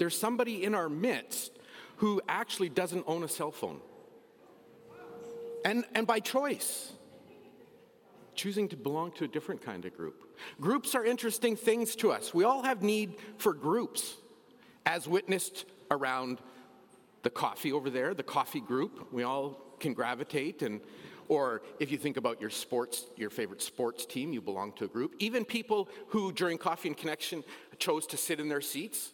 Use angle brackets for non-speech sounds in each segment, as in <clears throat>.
there's somebody in our midst who actually doesn't own a cell phone. And, and by choice, choosing to belong to a different kind of group. Groups are interesting things to us. We all have need for groups, as witnessed around the coffee over there, the coffee group. We all can gravitate and or if you think about your sports, your favorite sports team, you belong to a group. Even people who during Coffee and Connection chose to sit in their seats,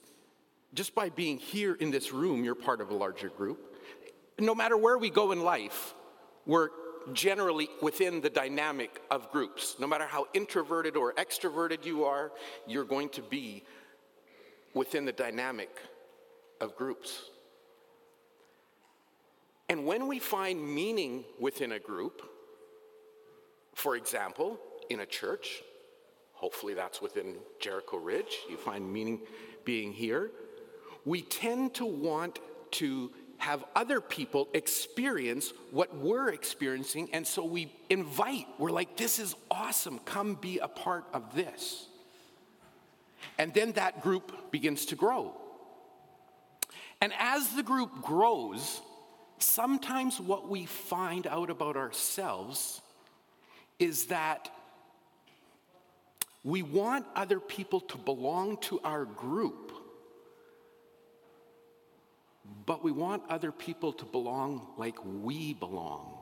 just by being here in this room, you're part of a larger group. No matter where we go in life, we're generally within the dynamic of groups. No matter how introverted or extroverted you are, you're going to be within the dynamic of groups. And when we find meaning within a group, for example, in a church, hopefully that's within Jericho Ridge, you find meaning being here, we tend to want to have other people experience what we're experiencing, and so we invite, we're like, this is awesome, come be a part of this. And then that group begins to grow. And as the group grows, sometimes what we find out about ourselves is that we want other people to belong to our group, but we want other people to belong like we belong.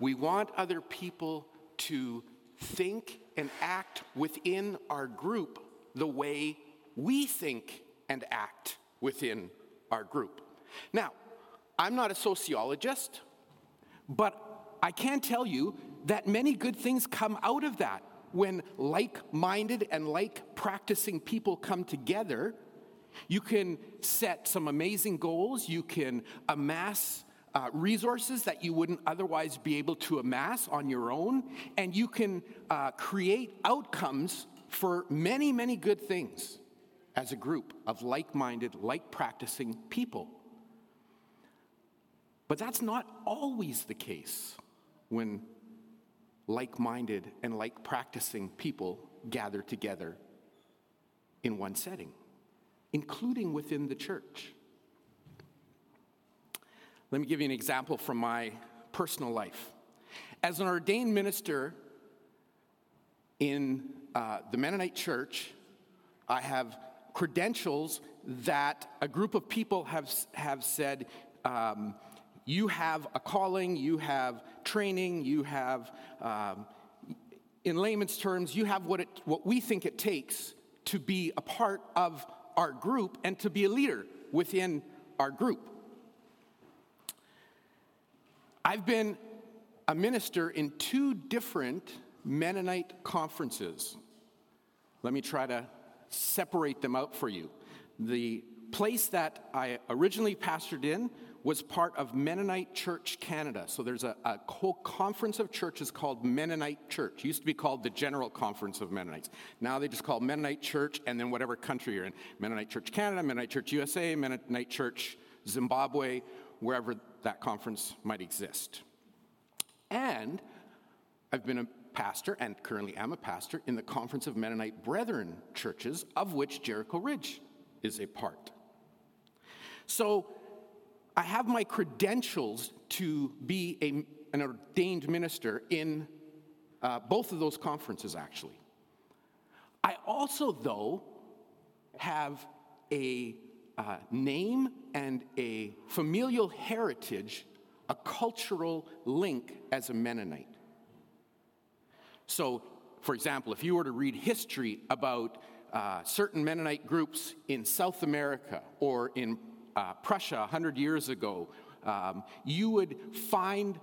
We want other people to think and act within our group the way we think and act within our group. Now, I'm not a sociologist, but I can tell you that many good things come out of that when like minded and like practicing people come together. You can set some amazing goals, you can amass uh, resources that you wouldn't otherwise be able to amass on your own, and you can uh, create outcomes for many, many good things as a group of like minded, like practicing people. But that's not always the case when like minded and like practicing people gather together in one setting, including within the church. Let me give you an example from my personal life. As an ordained minister in uh, the Mennonite church, I have credentials that a group of people have, have said um, you have a calling, you have training, you have, um, in layman's terms, you have what, it, what we think it takes to be a part of our group and to be a leader within our group. I've been a minister in two different Mennonite conferences. Let me try to separate them out for you. The place that I originally pastored in was part of Mennonite Church Canada. So there's a, a whole conference of churches called Mennonite Church. It used to be called the General Conference of Mennonites. Now they just call Mennonite Church and then whatever country you're in. Mennonite Church Canada, Mennonite Church USA, Mennonite Church Zimbabwe, wherever that conference might exist. And I've been a pastor and currently am a pastor in the Conference of Mennonite Brethren churches, of which Jericho Ridge is a part. So I have my credentials to be a, an ordained minister in uh, both of those conferences, actually. I also, though, have a uh, name and a familial heritage, a cultural link as a Mennonite. So, for example, if you were to read history about uh, certain Mennonite groups in South America or in uh, Prussia 100 years ago, um, you would find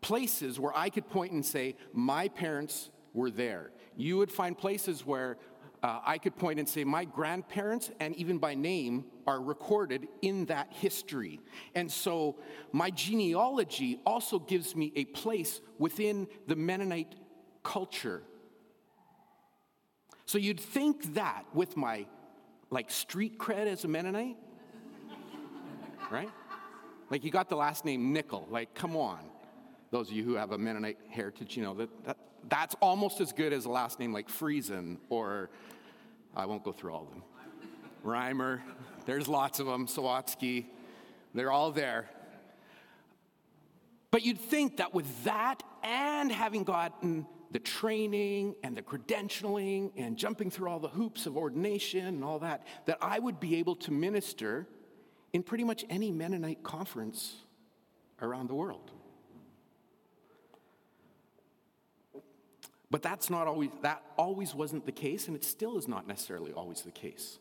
places where I could point and say, My parents were there. You would find places where uh, I could point and say, My grandparents, and even by name, are recorded in that history. And so my genealogy also gives me a place within the Mennonite culture. So you'd think that with my like street cred as a Mennonite, right? Like you got the last name Nickel. Like, come on. Those of you who have a Mennonite heritage, you know that, that that's almost as good as a last name like Friesen or I won't go through all of them. Reimer, there's lots of them, Sawatsky, they're all there. But you'd think that with that and having gotten the training and the credentialing and jumping through all the hoops of ordination and all that, that I would be able to minister in pretty much any Mennonite conference around the world. But that's not always, that always wasn't the case, and it still is not necessarily always the case.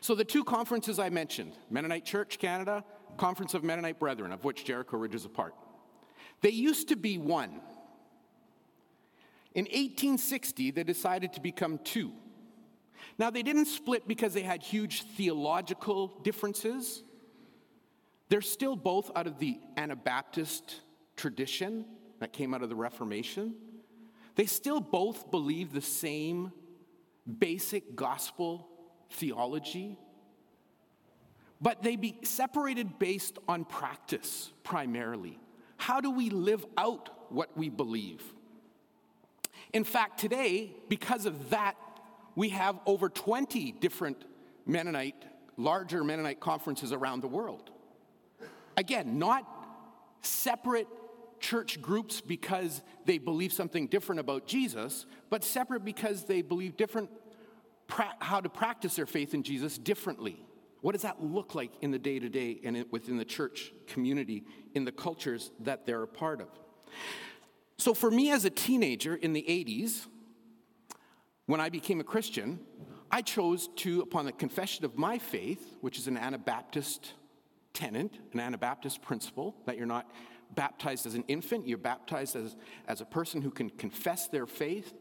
So the two conferences I mentioned, Mennonite Church Canada, Conference of Mennonite Brethren, of which Jericho Ridge is a part, they used to be one. In 1860, they decided to become two. Now, they didn't split because they had huge theological differences. They're still both out of the Anabaptist tradition that came out of the Reformation. They still both believe the same basic gospel theology, but they be separated based on practice primarily. How do we live out what we believe? In fact, today, because of that, we have over 20 different Mennonite, larger Mennonite conferences around the world. Again, not separate church groups because they believe something different about Jesus, but separate because they believe different pra- how to practice their faith in Jesus differently. What does that look like in the day to day and within the church community, in the cultures that they're a part of? So, for me as a teenager in the 80s, when I became a Christian, I chose to, upon the confession of my faith, which is an Anabaptist tenant, an Anabaptist principle, that you're not baptized as an infant, you're baptized as, as a person who can confess their faith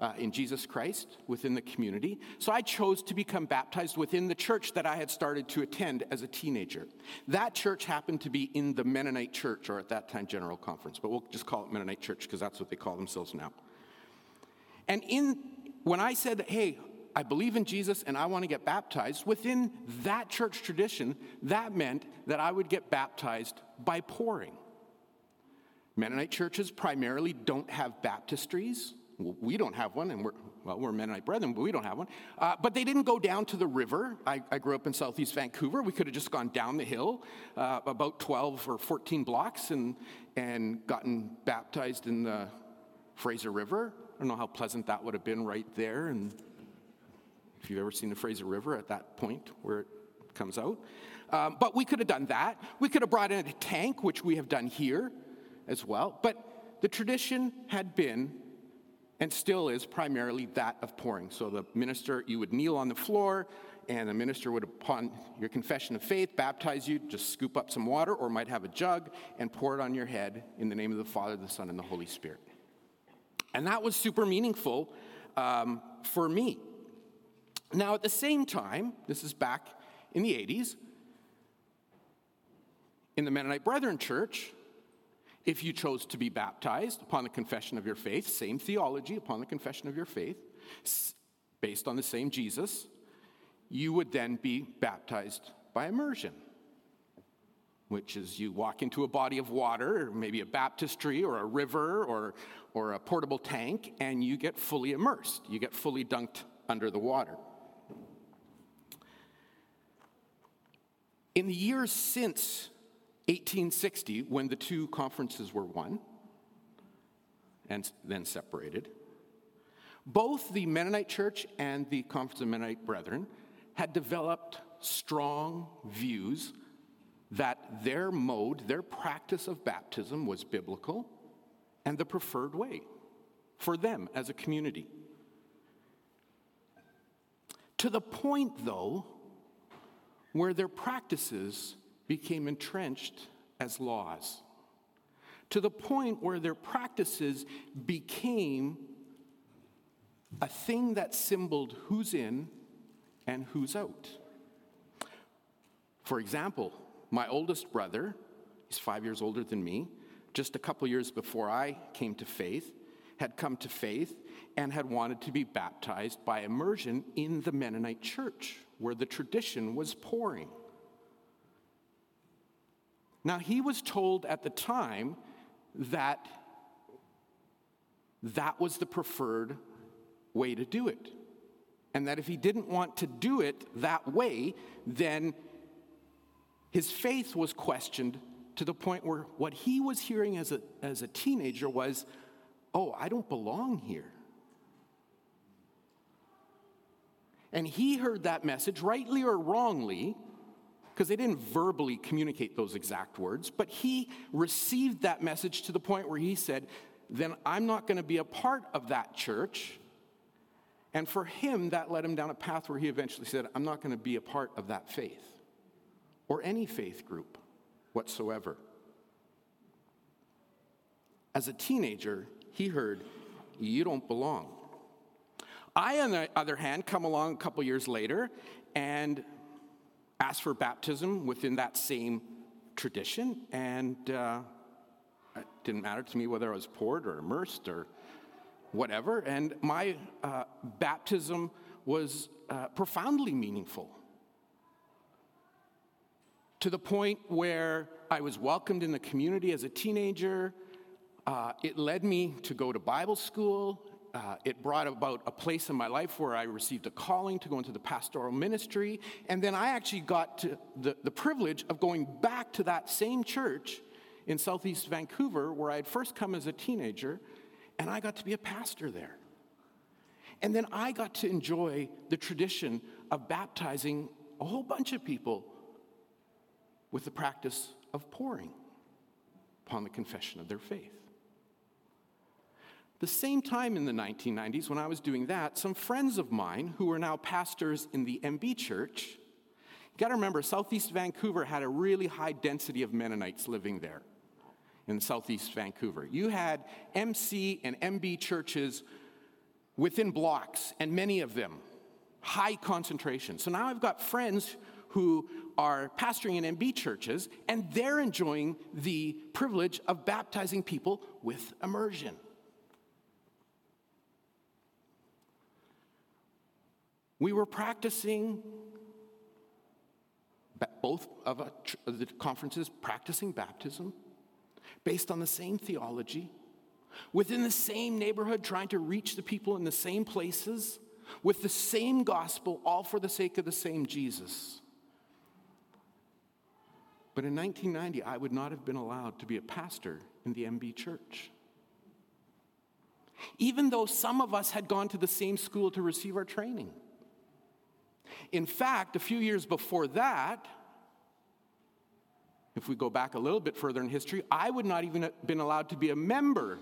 uh, in Jesus Christ within the community. So I chose to become baptized within the church that I had started to attend as a teenager. That church happened to be in the Mennonite Church, or at that time, General Conference, but we'll just call it Mennonite Church because that's what they call themselves now. And in when I said, hey, I believe in Jesus and I want to get baptized, within that church tradition, that meant that I would get baptized by pouring. Mennonite churches primarily don't have baptistries. We don't have one, and we're, well, we're Mennonite brethren, but we don't have one. Uh, but they didn't go down to the river. I, I, grew up in southeast Vancouver. We could have just gone down the hill uh, about 12 or 14 blocks and, and gotten baptized in the Fraser River. I don't know how pleasant that would have been right there. And if you've ever seen the Fraser River at that point where it comes out. Um, but we could have done that. We could have brought in a tank, which we have done here as well. But the tradition had been and still is primarily that of pouring. So the minister, you would kneel on the floor, and the minister would, upon your confession of faith, baptize you, just scoop up some water, or might have a jug and pour it on your head in the name of the Father, the Son, and the Holy Spirit. And that was super meaningful um, for me. Now, at the same time, this is back in the 80s, in the Mennonite Brethren Church, if you chose to be baptized upon the confession of your faith, same theology upon the confession of your faith, based on the same Jesus, you would then be baptized by immersion, which is you walk into a body of water, maybe a baptistry or a river or, or a portable tank, and you get fully immersed. You get fully dunked under the water. In the years since 1860, when the two conferences were one and then separated, both the Mennonite Church and the Conference of Mennonite Brethren had developed strong views that their mode, their practice of baptism was biblical and the preferred way for them as a community. To the point, though, where their practices became entrenched as laws to the point where their practices became a thing that symboled who's in and who's out. For example, my oldest brother, he's five years older than me, just a couple years before I came to faith, had come to faith and had wanted to be baptized by immersion in the Mennonite church, where the tradition was pouring. Now, he was told at the time that that was the preferred way to do it. and that if he didn't want to do it that way, then his faith was questioned to the point where what he was hearing as a, as a teenager was, oh, I don't belong here. And he heard that message, rightly or wrongly, because they didn't verbally communicate those exact words, but he received that message to the point where he said, then I'm not going to be a part of that church. And for him, that led him down a path where he eventually said, I'm not going to be a part of that faith or any faith group whatsoever. As a teenager, he heard, You don't belong. I, on the other hand, come along a couple years later and ask for baptism within that same tradition, and uh, it didn't matter to me whether I was poured or immersed or whatever. And my uh, baptism was uh, profoundly meaningful to the point where I was welcomed in the community as a teenager. Uh, it led me to go to Bible school. Uh, it brought about a place in my life where I received a calling to go into the pastoral ministry. And then I actually got the, the privilege of going back to that same church in southeast Vancouver where I had first come as a teenager, and I got to be a pastor there. And then I got to enjoy the tradition of baptizing a whole bunch of people with the practice of pouring upon the confession of their faith. The same time in the 1990s, when I was doing that, some friends of mine who are now pastors in the MB Church, you got to remember, Southeast Vancouver had a really high density of Mennonites living there in Southeast Vancouver. You had MC and MB churches within blocks, and many of them, high concentration. So now I've got friends who are pastoring in MB churches, and they're enjoying the privilege of baptizing people with immersion. We were practicing, both of the conferences, practicing baptism based on the same theology, within the same neighborhood, trying to reach the people in the same places, with the same gospel, all for the sake of the same Jesus. But in 1990, I would not have been allowed to be a pastor in the MB church. Even though some of us had gone to the same school to receive our training. In fact, a few years before that, if we go back a little bit further in history, I would not even have been allowed to be a member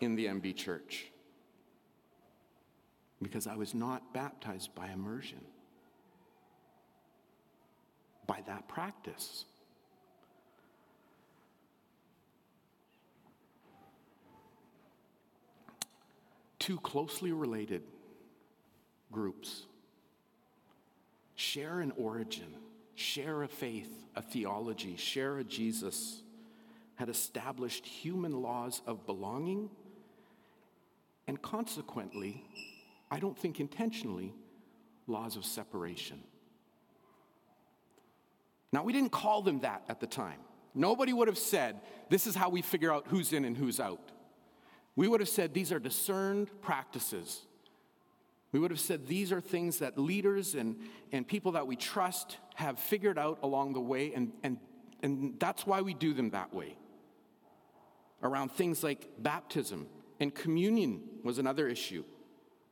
in the MB church because I was not baptized by immersion, by that practice. Two closely related groups share an origin, share a faith, a theology, share a Jesus, had established human laws of belonging, and consequently, I don't think intentionally, laws of separation. Now, we didn't call them that at the time. Nobody would have said, this is how we figure out who's in and who's out. We would have said, these are discerned practices we would have said these are things that leaders and, and people that we trust have figured out along the way, and, and, and that's why we do them that way. Around things like baptism and communion was another issue.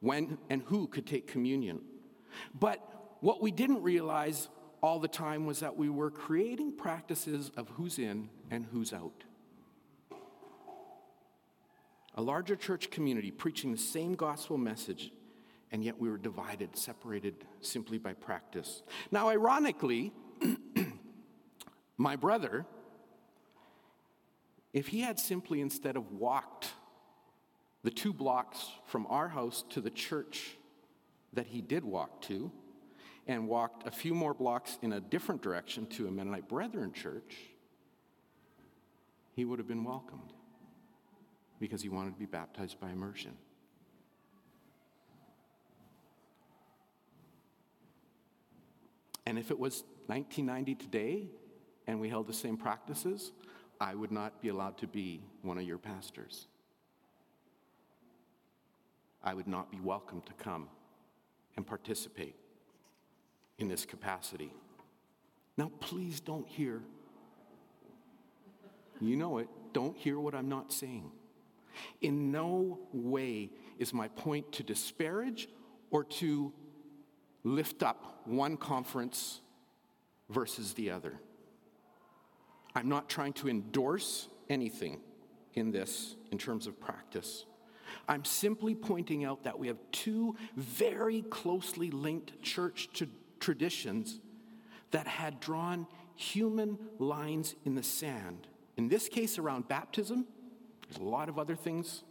When and who could take communion? But what we didn't realize all the time was that we were creating practices of who's in and who's out. A larger church community preaching the same gospel message and yet we were divided, separated simply by practice. Now, ironically, <clears throat> my brother, if he had simply instead of walked the two blocks from our house to the church that he did walk to, and walked a few more blocks in a different direction to a Mennonite Brethren church, he would have been welcomed because he wanted to be baptized by immersion. And if it was 1990 today and we held the same practices, I would not be allowed to be one of your pastors. I would not be welcome to come and participate in this capacity. Now, please don't hear, you know it, don't hear what I'm not saying. In no way is my point to disparage or to lift up one conference versus the other. I'm not trying to endorse anything in this in terms of practice. I'm simply pointing out that we have two very closely linked church traditions that had drawn human lines in the sand. In this case, around baptism, there's a lot of other things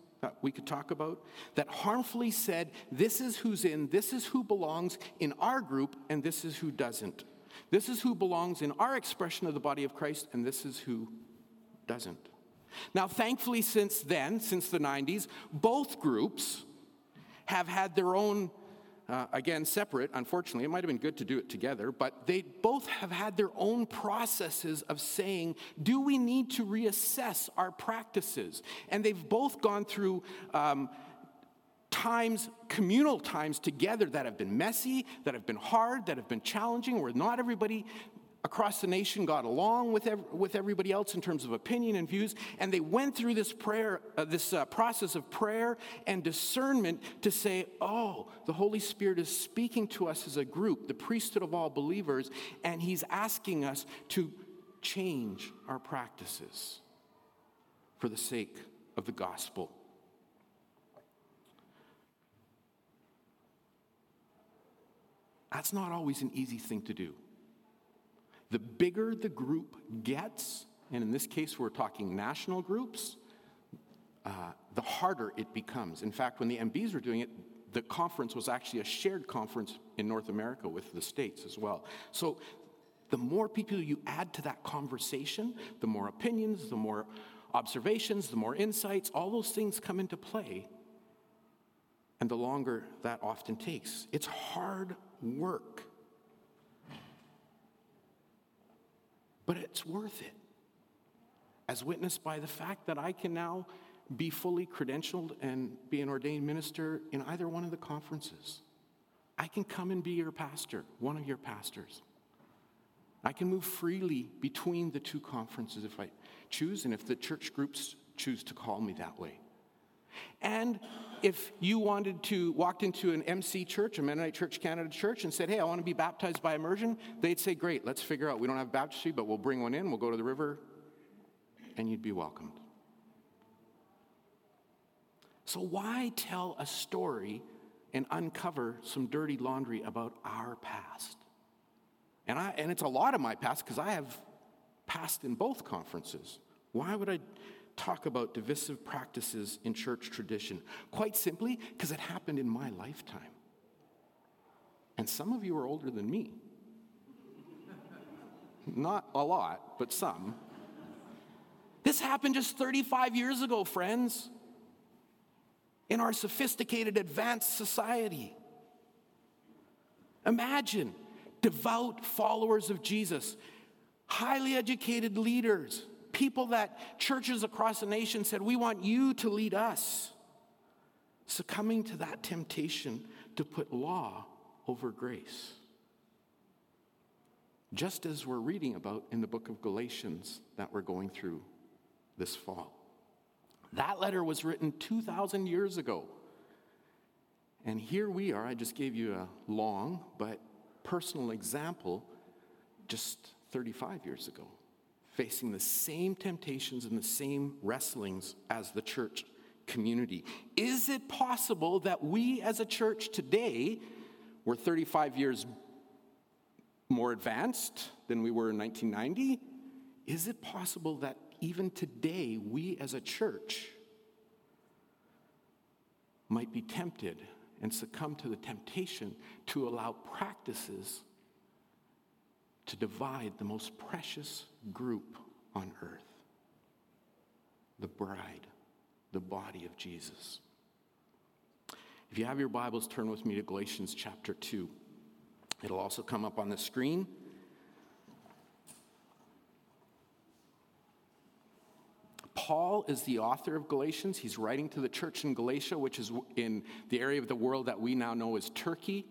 we could talk about that harmfully said, this is who's in, this is who belongs in our group, and this is who doesn't. This is who belongs in our expression of the body of Christ, and this is who doesn't. Now, thankfully, since then, since the 90s, both groups have had their own, uh, again, separate, unfortunately, it might have been good to do it together, but they both have had their own processes of saying, do we need to reassess our practices? And they've both gone through. Um, times, communal times together that have been messy, that have been hard, that have been challenging, where not everybody across the nation got along with, ev- with everybody else in terms of opinion and views, and they went through this prayer, uh, this uh, process of prayer and discernment to say, "Oh, the Holy Spirit is speaking to us as a group, the priesthood of all believers, and He's asking us to change our practices for the sake of the gospel." That's not always an easy thing to do. The bigger the group gets, and in this case we're talking national groups, uh, the harder it becomes. In fact, when the MBs were doing it, the conference was actually a shared conference in North America with the States as well. So the more people you add to that conversation, the more opinions, the more observations, the more insights, all those things come into play. And the longer that often takes. It's hard work. But it's worth it. As witnessed by the fact that I can now be fully credentialed and be an ordained minister in either one of the conferences. I can come and be your pastor, one of your pastors. I can move freely between the two conferences if I choose, and if the church groups choose to call me that way. And if you wanted to walked into an MC church, a Mennonite Church Canada church, and said, "Hey, I want to be baptized by immersion," they'd say, "Great, let's figure out. We don't have baptistry, but we'll bring one in. We'll go to the river, and you'd be welcomed." So why tell a story and uncover some dirty laundry about our past? And I and it's a lot of my past because I have passed in both conferences. Why would I? Talk about divisive practices in church tradition? Quite simply, because it happened in my lifetime. And some of you are older than me. Not a lot, but some. This happened just 35 years ago, friends, in our sophisticated, advanced society. Imagine devout followers of Jesus, highly educated leaders, people that churches across the nation said, We want you to lead us. Succumbing to that temptation to put law over grace. Just as we're reading about in the book of Galatians that we're going through this fall. That letter was written 2,000 years ago. And here we are. I just gave you a long but personal example just 35 years ago facing the same temptations and the same wrestlings as the church community. Is it possible that we as a church today, we're 35 years more advanced than we were in 1990? Is it possible that even today we as a church might be tempted and succumb to the temptation to allow practices to divide the most precious group on earth the bride, the body of Jesus. If you have your Bibles, turn with me to Galatians chapter 2. It'll also come up on the screen. Paul is the author of Galatians. He's writing to the church in Galatia, which is in the area of the world that we now know as Turkey.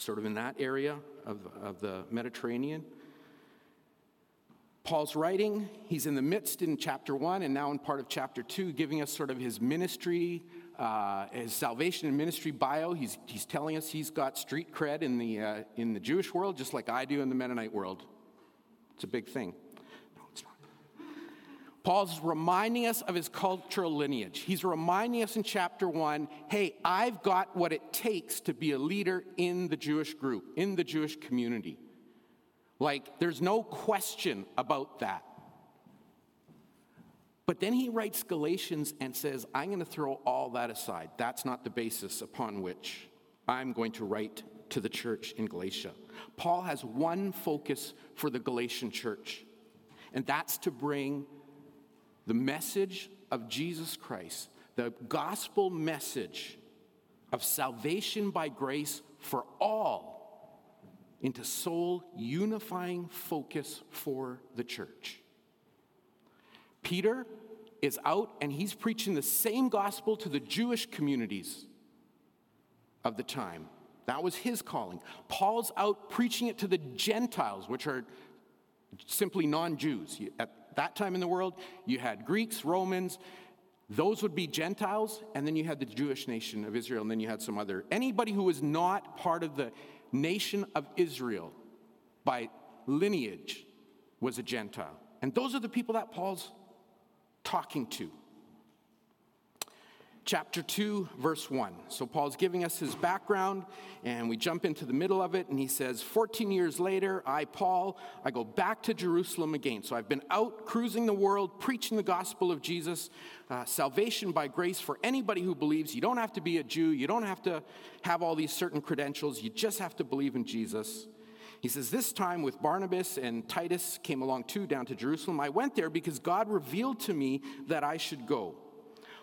Sort of in that area of, of the Mediterranean. Paul's writing, he's in the midst in chapter one and now in part of chapter two, giving us sort of his ministry, uh, his salvation and ministry bio. He's, he's telling us he's got street cred in the, uh, in the Jewish world, just like I do in the Mennonite world. It's a big thing. Paul's reminding us of his cultural lineage. He's reminding us in chapter one hey, I've got what it takes to be a leader in the Jewish group, in the Jewish community. Like, there's no question about that. But then he writes Galatians and says, I'm going to throw all that aside. That's not the basis upon which I'm going to write to the church in Galatia. Paul has one focus for the Galatian church, and that's to bring the message of Jesus Christ, the gospel message of salvation by grace for all into sole unifying focus for the church. Peter is out and he's preaching the same gospel to the Jewish communities of the time. That was his calling. Paul's out preaching it to the Gentiles, which are simply non Jews. At that time in the world, you had Greeks, Romans, those would be Gentiles, and then you had the Jewish nation of Israel, and then you had some other. Anybody who was not part of the nation of Israel by lineage was a Gentile. And those are the people that Paul's talking to. Chapter 2, verse 1. So Paul's giving us his background, and we jump into the middle of it, and he says, 14 years later, I, Paul, I go back to Jerusalem again. So I've been out cruising the world, preaching the gospel of Jesus, uh, salvation by grace for anybody who believes. You don't have to be a Jew, you don't have to have all these certain credentials, you just have to believe in Jesus. He says, This time with Barnabas and Titus came along too down to Jerusalem. I went there because God revealed to me that I should go.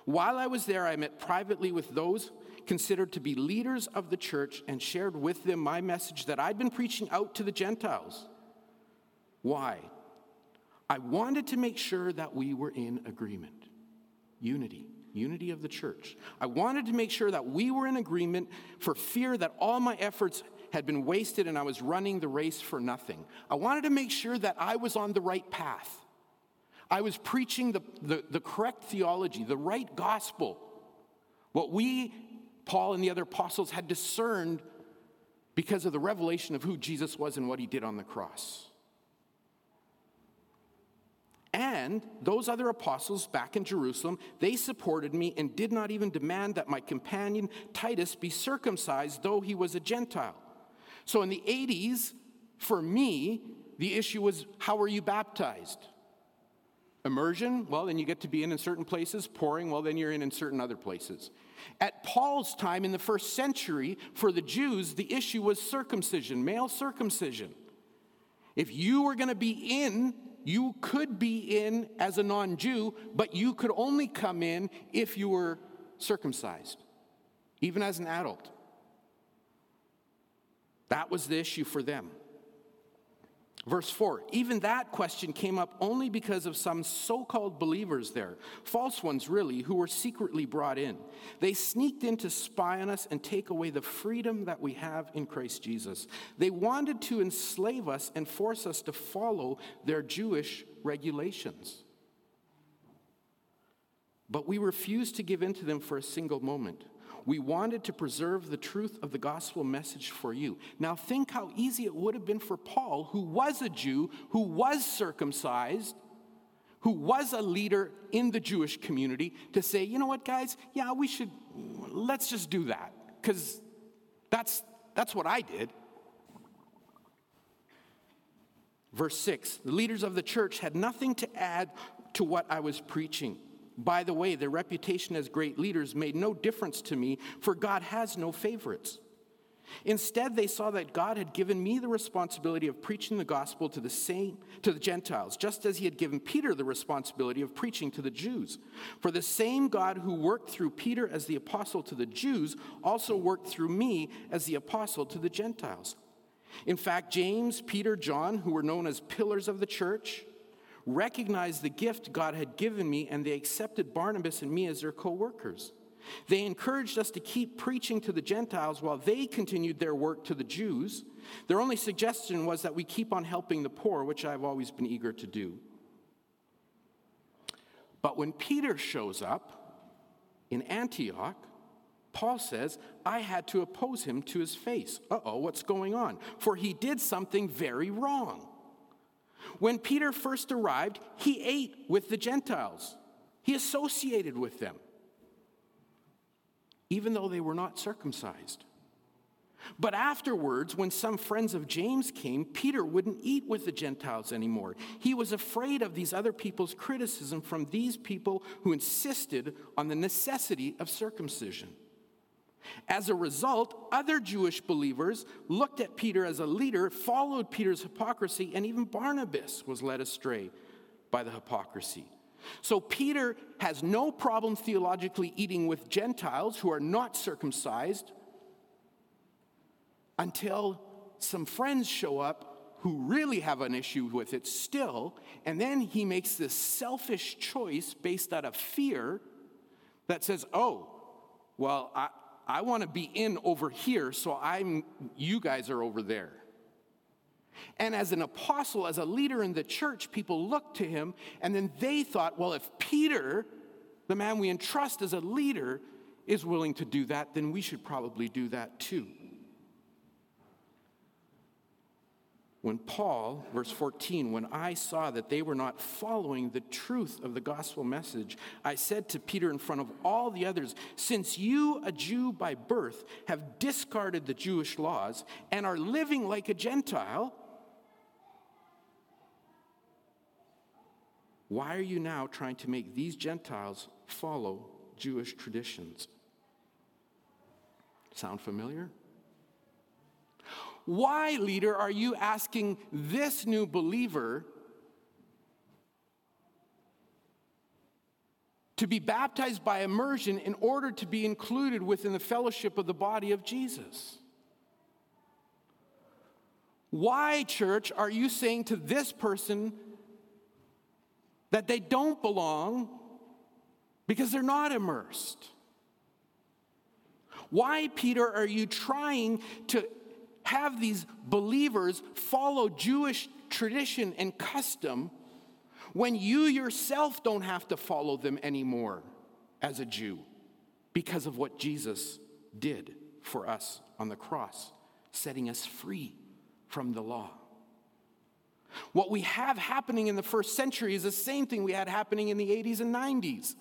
While I was there, I met privately with those considered to be leaders of the church and shared with them my message that I'd been preaching out to the Gentiles. Why? I wanted to make sure that we were in agreement. Unity, unity of the church. I wanted to make sure that we were in agreement for fear that all my efforts had been wasted and I was running the race for nothing. I wanted to make sure that I was on the right path. I was preaching the, the, the, correct theology, the right gospel. What we, Paul and the other apostles, had discerned because of the revelation of who Jesus was and what he did on the cross. And those other apostles back in Jerusalem, they supported me and did not even demand that my companion Titus be circumcised, though he was a Gentile. So in the 80s, for me, the issue was how were you baptized? Immersion, well, then you get to be in in certain places. Pouring, well, then you're in in certain other places. At Paul's time in the first century, for the Jews, the issue was circumcision, male circumcision. If you were going to be in you could be in as a non Jew, but you could only come in if you were circumcised, even as an adult. That was the issue for them. Verse 4 Even that question came up only because of some so called believers there, false ones really, who were secretly brought in. They sneaked in to spy on us and take away the freedom that we have in Christ Jesus. They wanted to enslave us and force us to follow their Jewish regulations. But we refused to give in to them for a single moment. We wanted to preserve the truth of the gospel message for you. Now, think how easy it would have been for Paul, who was a Jew, who was circumcised, who was a leader in the Jewish community, to say, you know what, guys, yeah, we should, let's just do that, because that's, that's what I did. Verse 6 The leaders of the church had nothing to add to what I was preaching. By the way, their reputation as great leaders made no difference to me, for God has no favorites. Instead, they saw that God had given me the responsibility of preaching the gospel to the same to the Gentiles, just as he had given Peter the responsibility of preaching to the Jews. For the same God who worked through Peter as the apostle to the Jews also worked through me as the apostle to the Gentiles. In fact, James, Peter, John, who were known as pillars of the church, recognized the gift God had given me and they accepted Barnabas and me as their co workers. They encouraged us to keep preaching to the Gentiles while they continued their work to the Jews. Their only suggestion was that we keep on helping the poor, which I've always been eager to do. But when Peter shows up in Antioch, Paul says, I had to oppose him to his face. Uh oh, what's going on? For he did something very wrong. When Peter first arrived, he ate with the Gentiles, he associated with them, even though they were not circumcised. But afterwards, when some friends of James came, Peter wouldn't eat with the Gentiles anymore. He was afraid of these other people's criticism from these people who insisted on the necessity of circumcision. As a result, other Jewish believers looked at Peter as a leader, followed Peter's hypocrisy, and even Barnabas was led astray by the hypocrisy. So Peter has no problem theologically eating with Gentiles who are not circumcised until some friends show up who really have an issue with it still, and then he makes this selfish choice based out of fear that says, "Oh, well, I, I want to be in over here, so I'm you guys are over there." And as an apostle, as a leader in the church, people looked to him, and then they thought, well, if Peter, the man we entrust as a leader, is willing to do that, then we should probably do that too. When Paul, verse 14, when I saw that they were not following the truth of the gospel message, I said to Peter in front of all the others, Since you, a Jew by birth, have discarded the Jewish laws and are living like a Gentile, why are you now trying to make these Gentiles follow Jewish traditions? Sound familiar? Why, leader, are you asking this new believer to be baptized by immersion in order to be included within the fellowship of the body of Jesus? Why, church, are you saying to this person that they don't belong because they're not immersed? Why, Peter, are you trying to have these believers follow Jewish tradition and custom when you yourself don't have to follow them anymore as a Jew because of what Jesus did for us on the cross, setting us free from the law. What we have happening in the first century is the same thing we had happening in the 80s and 90s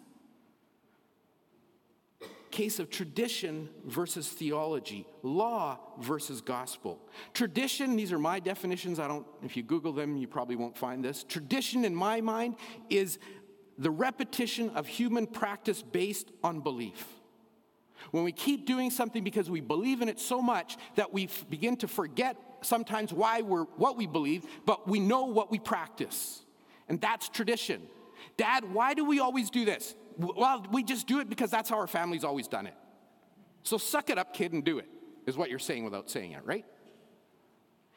case of tradition versus theology, law versus gospel. Tradition, these are my definitions. I don't, if you Google them, you probably won't find this. Tradition, in my mind, is the repetition of human practice based on belief. When we keep doing something because we believe in it so much that we begin to forget sometimes why we're what we believe, but we know what we practice. And that's tradition. Dad, why do we always do this? Well, we just do it because that's how our family's always done it. So suck it up, kid, and do it, is what you're saying without saying it, right?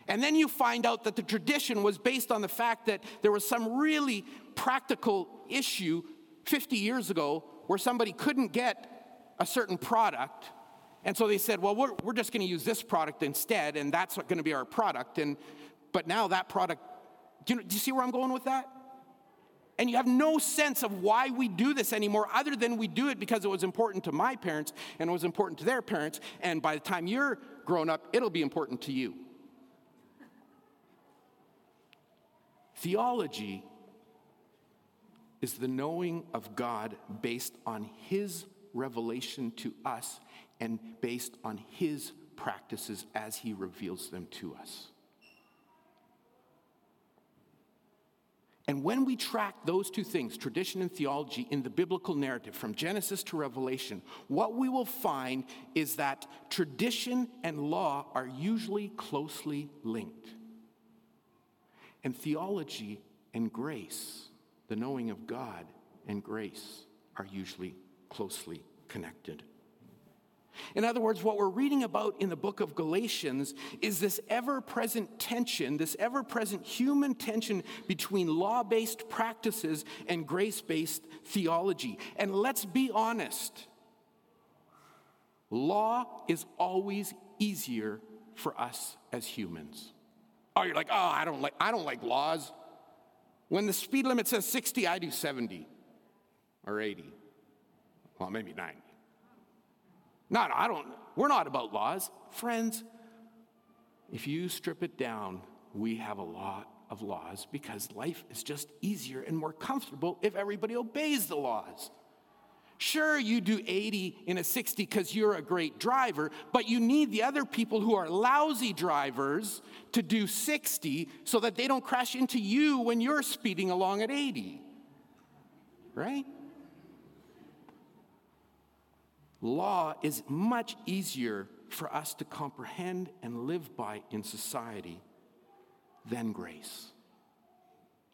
And then you find out that the tradition was based on the fact that there was some really practical issue 50 years ago where somebody couldn't get a certain product. And so they said, well, we're, we're just going to use this product instead, and that's going to be our product. And, but now that product, do you, do you see where I'm going with that? And you have no sense of why we do this anymore, other than we do it because it was important to my parents and it was important to their parents. And by the time you're grown up, it'll be important to you. Theology is the knowing of God based on His revelation to us and based on His practices as He reveals them to us. And when we track those two things, tradition and theology, in the biblical narrative from Genesis to Revelation, what we will find is that tradition and law are usually closely linked. And theology and grace, the knowing of God and grace, are usually closely connected. In other words, what we're reading about in the book of Galatians is this ever present tension, this ever present human tension between law based practices and grace based theology. And let's be honest Law is always easier for us as humans. Oh, you're like, oh, I don't like, I don't like laws. When the speed limit says 60, I do 70 or 80. Well, maybe 90. No, no, I don't. We're not about laws. Friends, if you strip it down, we have a lot of laws because life is just easier and more comfortable if everybody obeys the laws. Sure, you do 80 in a 60 because you're a great driver, but you need the other people who are lousy drivers to do 60 so that they don't crash into you when you're speeding along at 80. Right? Law is much easier for us to comprehend and live by in society than grace,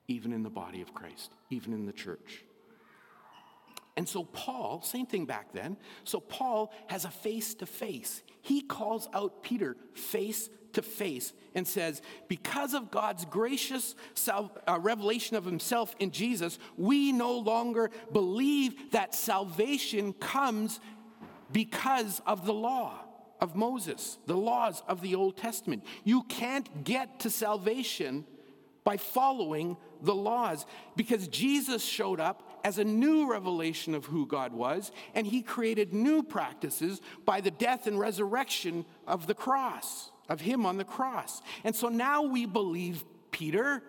even in the body of Christ, even in the church. And so, Paul, same thing back then. So, Paul has a face to face. He calls out Peter face to face and says, Because of God's gracious uh, revelation of himself in Jesus, we no longer believe that salvation comes because of the law of Moses, the laws of the Old Testament. You can't get to salvation by following the laws because Jesus showed up as a new revelation of who God was and he created new practices by the death and resurrection of the cross, of him on the cross. And so now we believe, Peter,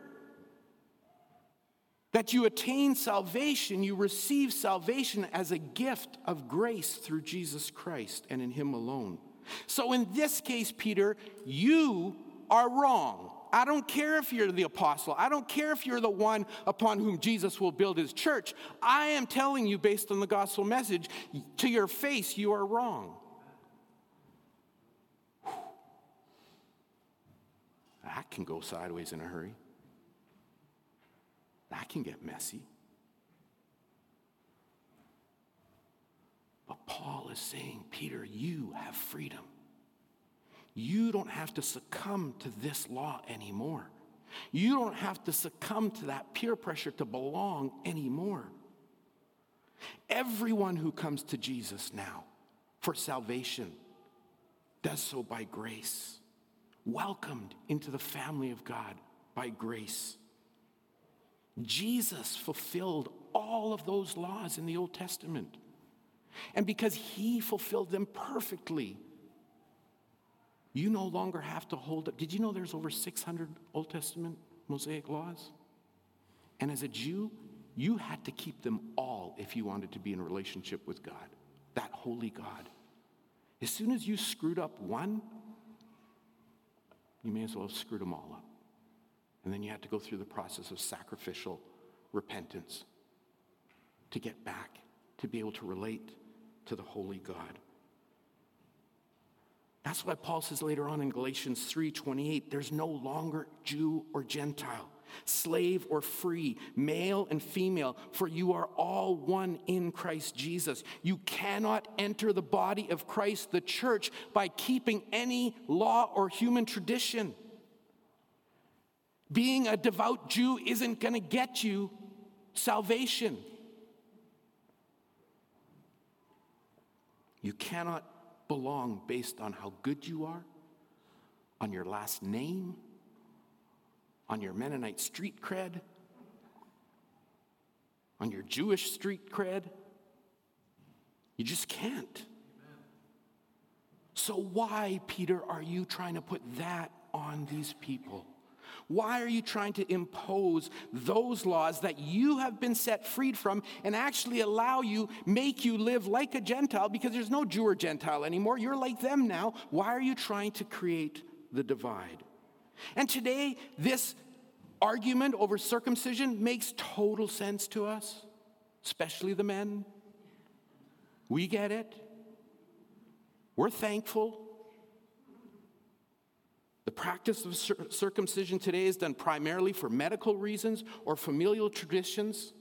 that you attain salvation, you receive salvation as a gift of grace through Jesus Christ and in him alone. So in this case, Peter, you are wrong. I don't care if you're the apostle. I don't care if you're the one upon whom Jesus will build his church. I am telling you, based on the gospel message, to your face, you are wrong. That can go sideways in a hurry. That can get messy. But Paul is saying, Peter, you have freedom. You don't have to succumb to this law anymore. You don't have to succumb to that peer pressure to belong anymore. Everyone who comes to Jesus now for salvation does so by grace, welcomed into the family of God by grace. Jesus fulfilled all of those laws in the Old Testament. And because he fulfilled them perfectly, you no longer have to hold up. Did you know there's over 600 Old Testament Mosaic laws? And as a Jew, you had to keep them all if you wanted to be in relationship with God, that holy God. As soon as you screwed up one, you may as well have screwed them all up. And then you had to go through the process of sacrificial repentance to get back, to be able to relate to the holy God. That's why Paul says later on in Galatians 3:28, there's no longer Jew or Gentile, slave or free, male and female, for you are all one in Christ Jesus. You cannot enter the body of Christ, the church, by keeping any law or human tradition. Being a devout Jew isn't going to get you salvation. You cannot belong based on how good you are, on your last name, on your Mennonite street cred, on your Jewish street cred. You just can't. So, why, Peter, are you trying to put that on these people? Why are you trying to impose those laws that you have been set freed from and actually allow you, make you live like a Gentile because there's no Jew or Gentile anymore? You're like them now. Why are you trying to create the divide? And today, this argument over circumcision makes total sense to us, especially the men. We get it. We're thankful. The practice of circumcision today is done primarily for medical reasons or familial traditions.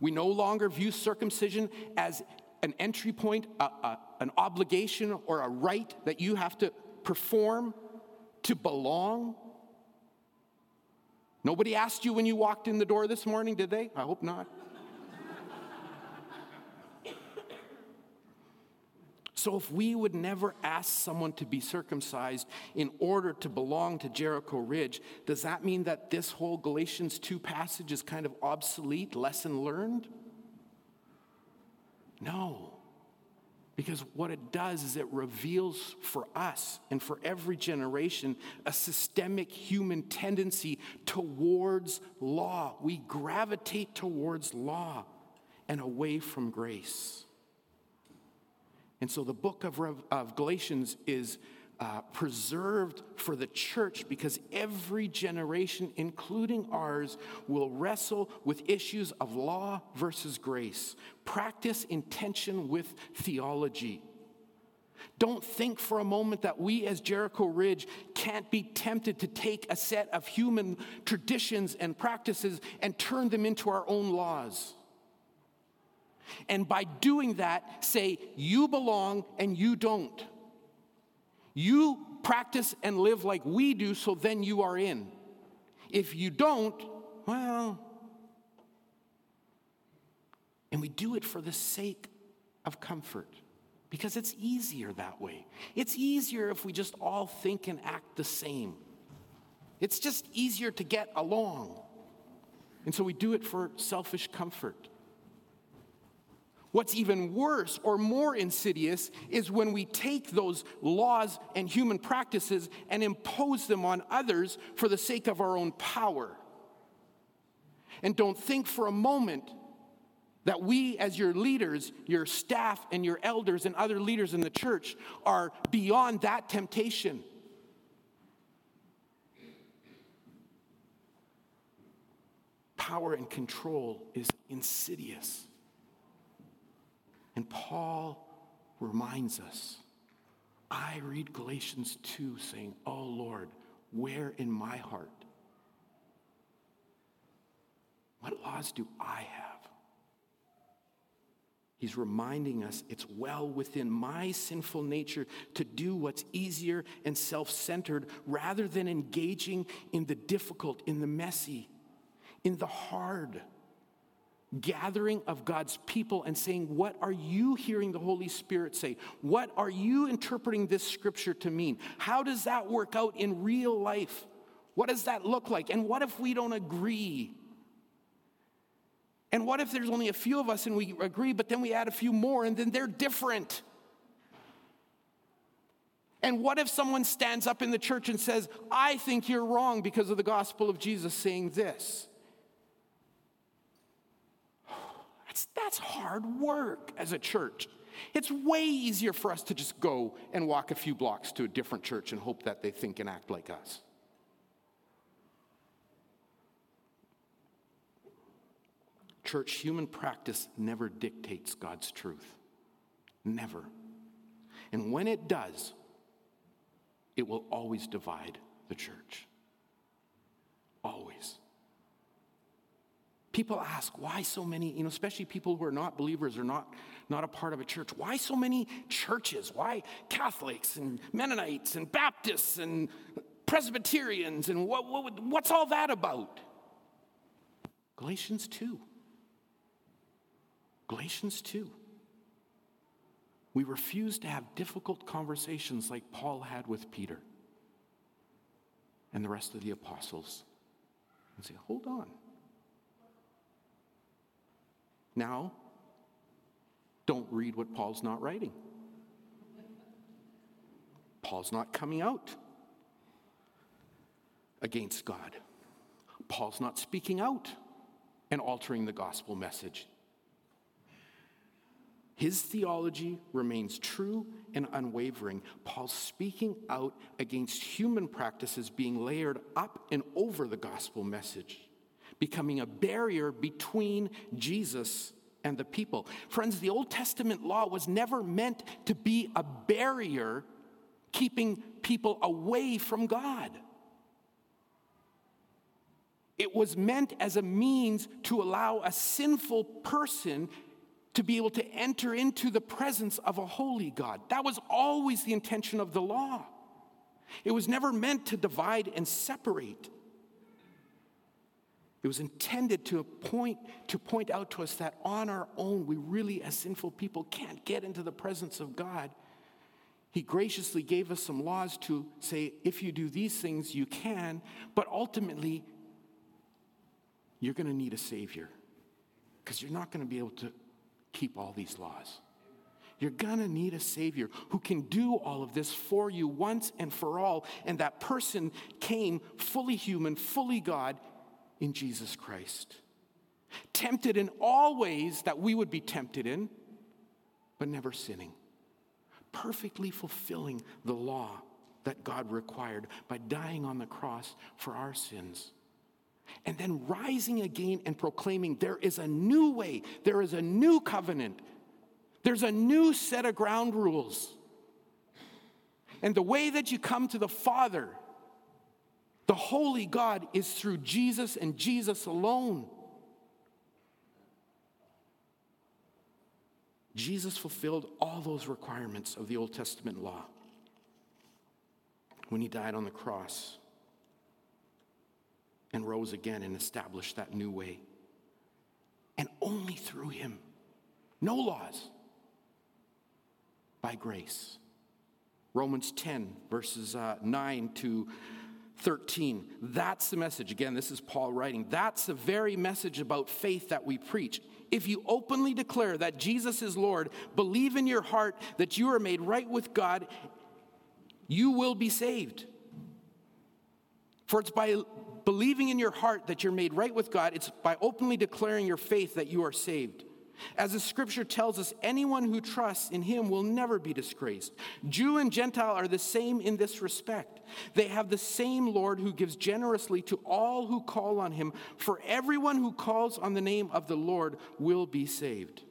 We no longer view circumcision as an entry point, a, a, an obligation, or a right that you have to perform to belong. Nobody asked you when you walked in the door this morning, did they? I hope not. So, if we would never ask someone to be circumcised in order to belong to Jericho Ridge, does that mean that this whole Galatians 2 passage is kind of obsolete, lesson learned? No. Because what it does is it reveals for us and for every generation a systemic human tendency towards law. We gravitate towards law and away from grace. And so the book of, of Galatians is uh, preserved for the church because every generation, including ours, will wrestle with issues of law versus grace, practice intention with theology. Don't think for a moment that we as Jericho Ridge can't be tempted to take a set of human traditions and practices and turn them into our own laws. And by doing that, say, you belong and you don't. You practice and live like we do, so then you are in. If you don't, well, and we do it for the sake of comfort because it's easier that way. It's easier if we just all think and act the same. It's just easier to get along. And so we do it for selfish comfort. What's even worse or more insidious is when we take those laws and human practices and impose them on others for the sake of our own power. And don't think for a moment that we, as your leaders, your staff, and your elders, and other leaders in the church, are beyond that temptation. Power and control is insidious. And Paul reminds us I read Galatians 2 saying, Oh Lord, where in my heart? What laws do I have? He's reminding us it's well within my sinful nature to do what's easier and self centered rather than engaging in the difficult, in the messy, in the hard gathering of God's people and saying, What are you hearing the Holy Spirit say? What are you interpreting this scripture to mean? How does that work out in real life? What does that look like? And what if we don't agree? And what if there's only a few of us and we agree, but then we add a few more and then they're different? And what if someone stands up in the church and says, I think you're wrong because of the gospel of Jesus saying this? That's, that's hard work as a church. It's way easier for us to just go and walk a few blocks to a different church and hope that they think and act like us. Church, human practice never dictates God's truth. Never. And when it does, it will always divide the church. Always. People ask, why so many, you know, especially people who are not believers or not, not a part of a church, why so many churches? Why Catholics and Mennonites and Baptists and Presbyterians and what, what, what's all that about? Galatians 2. Galatians 2. We refuse to have difficult conversations like Paul had with Peter and the rest of the apostles and say, hold on. Now, don't read what Paul's not writing. Paul's not coming out against God. Paul's not speaking out and altering the gospel message. His theology remains true and unwavering. Paul's speaking out against human practices being layered up and over the gospel message becoming a barrier between Jesus and the people. Friends, the Old Testament law was never meant to be a barrier keeping people away from God. It was meant as a means to allow a sinful person to be able to enter into the presence of a holy God. That was always the intention of the law. It was never meant to divide and separate. It was intended to point, to point out to us that on our own, we really, as sinful people, can't get into the presence of God He graciously gave us some laws to say, if you do these things, you can, but ultimately, you're going to need a Savior because you're not going to be able to keep all these laws. You're going to need a Savior who can do all of this for you once and for all. And that person came fully human, fully God in Jesus Christ. Tempted in all ways that we would be tempted in, but never sinning. Perfectly fulfilling the law that God required by dying on the cross for our sins. And then rising again and proclaiming there is a new way, there is a new covenant, there's a new set of ground rules. And the way that you come to the Father, the Holy God, is through Jesus and Jesus alone. Jesus fulfilled all those requirements of the Old Testament law when he died on the cross and rose again and established that new way. And only through him, no laws, by grace. Romans 10, verses uh, 9 to 13. That's the message. Again, this is Paul writing. That's the very message about faith that we preach. If you openly declare that Jesus is Lord, believe in your heart that you are made right with God, you will be saved. For it's by believing in your heart that you're made right with God, it's by openly declaring your faith that you are saved. As the scripture tells us, anyone who trusts in him will never be disgraced. Jew and Gentile are the same in this respect. They have the same Lord who gives generously to all who call on him, for everyone who calls on the name of the Lord will be saved.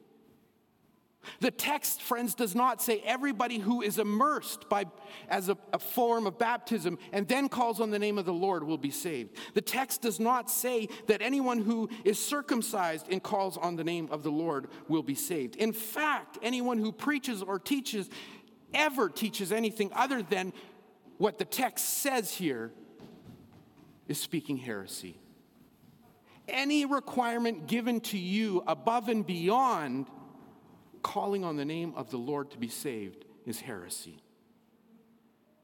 The text, friends, does not say everybody who is immersed by, as a, a, form of baptism and then calls on the name of the Lord will be saved. The text does not say that anyone who is circumcised and calls on the name of the Lord will be saved. In fact, anyone who preaches or teaches, ever teaches anything other than what the text says here, is speaking heresy. Any requirement given to you above and beyond calling on the name of the Lord to be saved is heresy.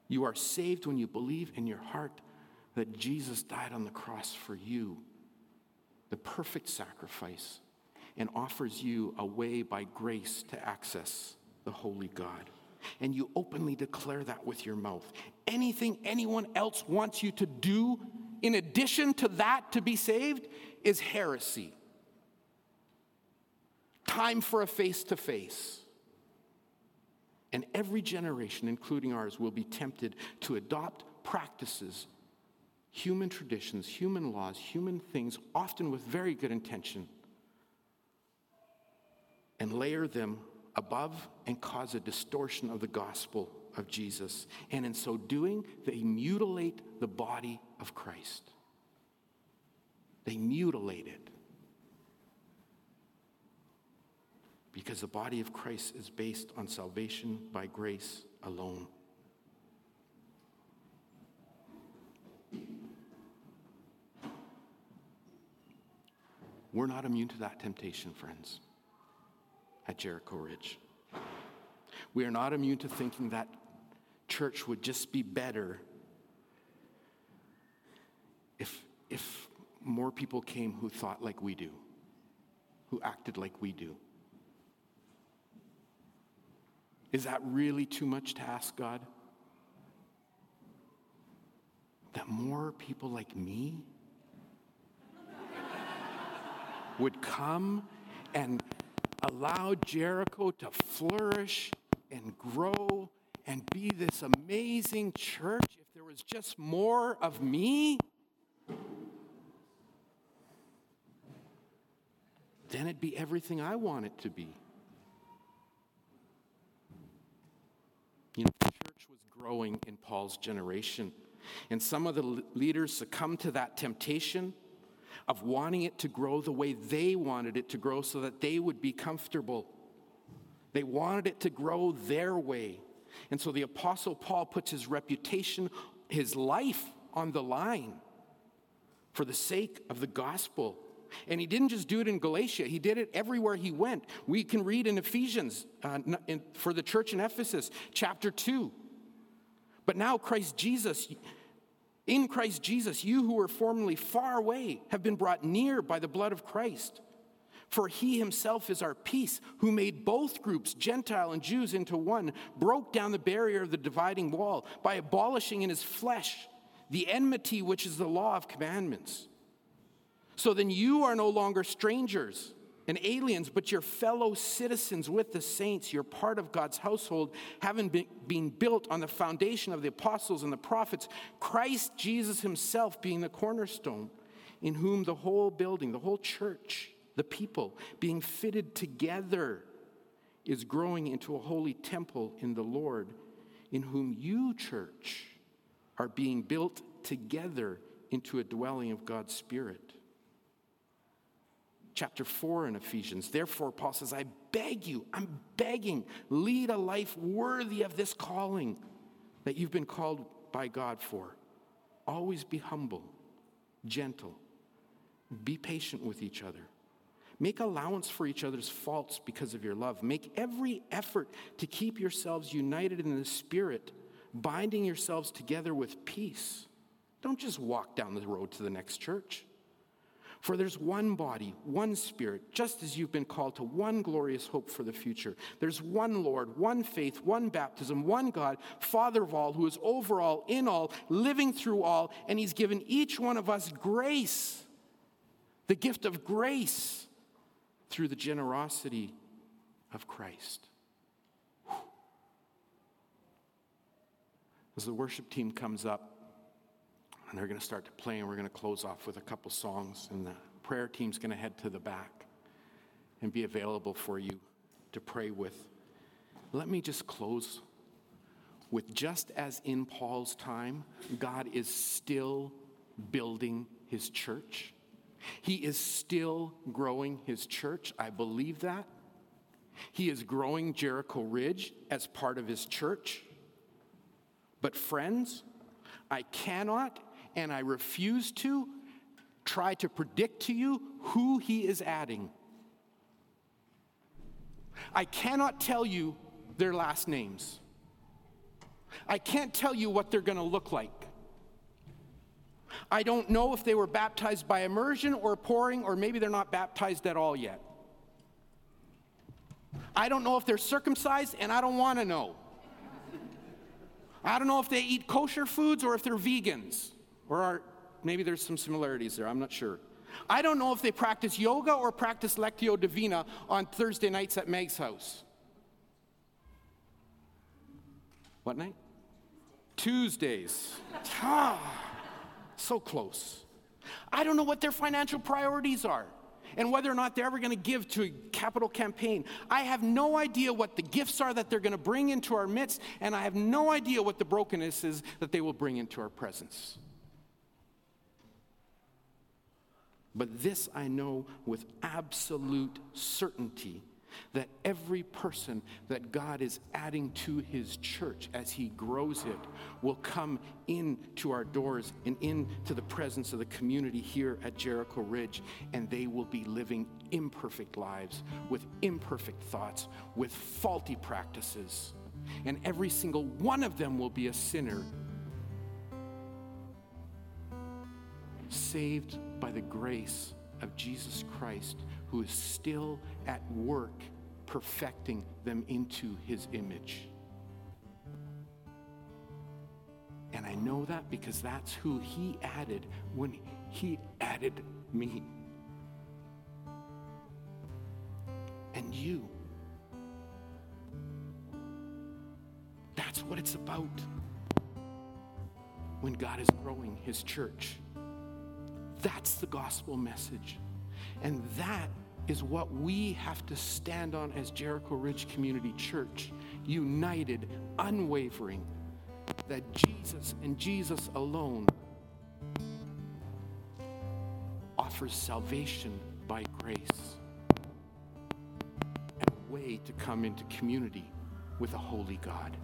You are saved when you believe in your heart that Jesus died on the cross for you, the perfect sacrifice, and offers you a way by grace to access the holy God. And you openly declare that with your mouth. Anything anyone else wants you to do in addition to that to be saved is heresy time for a face to face. And every generation, including ours, will be tempted to adopt practices, human traditions, human laws, human things, often with very good intention, and layer them above and cause a distortion of the gospel of Jesus. And in so doing, they mutilate the body of Christ. They mutilate it. Because the body of Christ is based on salvation by grace alone. We're not immune to that temptation, friends, at Jericho Ridge. We are not immune to thinking that church would just be better if, if more people came who thought like we do, who acted like we do. Is that really too much to ask God? That more people like me <laughs> would come and allow Jericho to flourish and grow and be this amazing church if there was just more of me? Then it'd be everything I want it to be. You know, the church was growing in Paul's generation. And some of the leaders succumbed to that temptation of wanting it to grow the way they wanted it to grow so that they would be comfortable. They wanted it to grow their way. And so the Apostle Paul puts his reputation, his life on the line for the sake of the gospel. And he didn't just do it in Galatia, he did it everywhere he went. We can read in Ephesians uh, in, for the church in Ephesus, chapter 2. But now, Christ Jesus, in Christ Jesus, you who were formerly far away have been brought near by the blood of Christ. For he himself is our peace, who made both groups, Gentile and Jews, into one, broke down the barrier of the dividing wall by abolishing in his flesh the enmity which is the law of commandments. So then you are no longer strangers and aliens, but you're fellow citizens with the saints. You're part of God's household, having been, been built on the foundation of the apostles and the prophets, Christ Jesus himself being the cornerstone, in whom the whole building, the whole church, the people being fitted together is growing into a holy temple in the Lord, in whom you, church, are being built together into a dwelling of God's Spirit. Chapter 4 in Ephesians. Therefore, Paul says, I beg you, I'm begging, lead a life worthy of this calling that you've been called by God for. Always be humble, gentle, be patient with each other. Make allowance for each other's faults because of your love. Make every effort to keep yourselves united in the Spirit binding yourselves together with peace. Don't just walk down the road to the next church. For there's one body, one spirit, just as you've been called to one glorious hope for the future. There's one Lord, one faith, one baptism, one God, Father of all, who is over all, in all, living through all, and He's given each one of us grace, the gift of grace, through the generosity of Christ. As the worship team comes up, and they're going to start to play, and we're going to close off with a couple songs, and the prayer team's going to head to the back and be available for you to pray with. Let me just close with just as in Paul's time, God is still building his church. He is still growing his church. I believe that. He is growing Jericho Ridge as part of his church. But, friends, I cannot and I refuse to try to predict to you who he is adding. I cannot tell you their last names. I can't tell you what they're going to look like. I don't know if they were baptized by immersion or pouring, or maybe they're not baptized at all yet. I don't know if they're circumcised, and I don't want to know. I don't know if they eat kosher foods or if they're vegans, or are, maybe there's some similarities there, I'm not sure. I don't know if they practice yoga or practice Lectio Divina on Thursday nights at Meg's house. What night? Tuesdays. Ah, so close. I don't know what their financial priorities are and whether or not they're ever going to give to a capital campaign. I have no idea what the gifts are that they're going to bring into our midst, and I have no idea what the brokenness is that they will bring into our presence. But this I know with absolute certainty that every person that God is adding to his church as he grows it will come into our doors and into the presence of the community here at Jericho Ridge, and they will be living imperfect lives with imperfect thoughts, with faulty practices. And every single one of them will be a sinner saved by the grace of Jesus Christ who is still at work perfecting them into his image. And I know that because that's who he added when he added me. And you. That's what it's about when God is growing his church. That's the gospel message. And that is what we have to stand on as Jericho Ridge Community Church, united, unwavering, that Jesus and Jesus alone offers salvation by grace and a way to come into community with a holy God.